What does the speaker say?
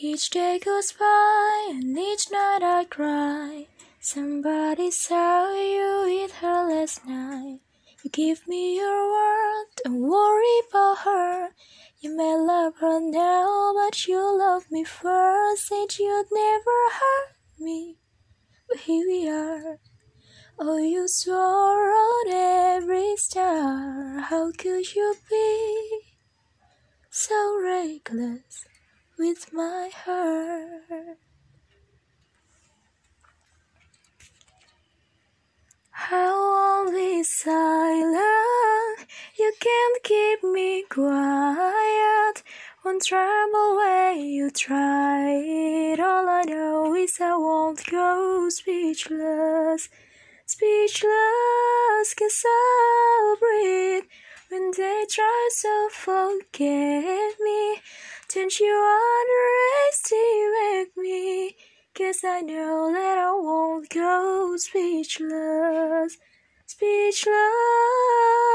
Each day goes by and each night I cry. Somebody saw you with her last night. You give me your word, don't worry about her. You may love her now, but you love me first. Said you'd never hurt me, but here we are. Oh, you swore on every star. How could you be so reckless with my heart? How be silent. You can't keep me quiet. One tremble way you tried. All I know is I won't go speechless. Speechless, cause I'll breathe when they try to forget me. Don't you underestimate me? Cause I know that I won't go speechless, speechless.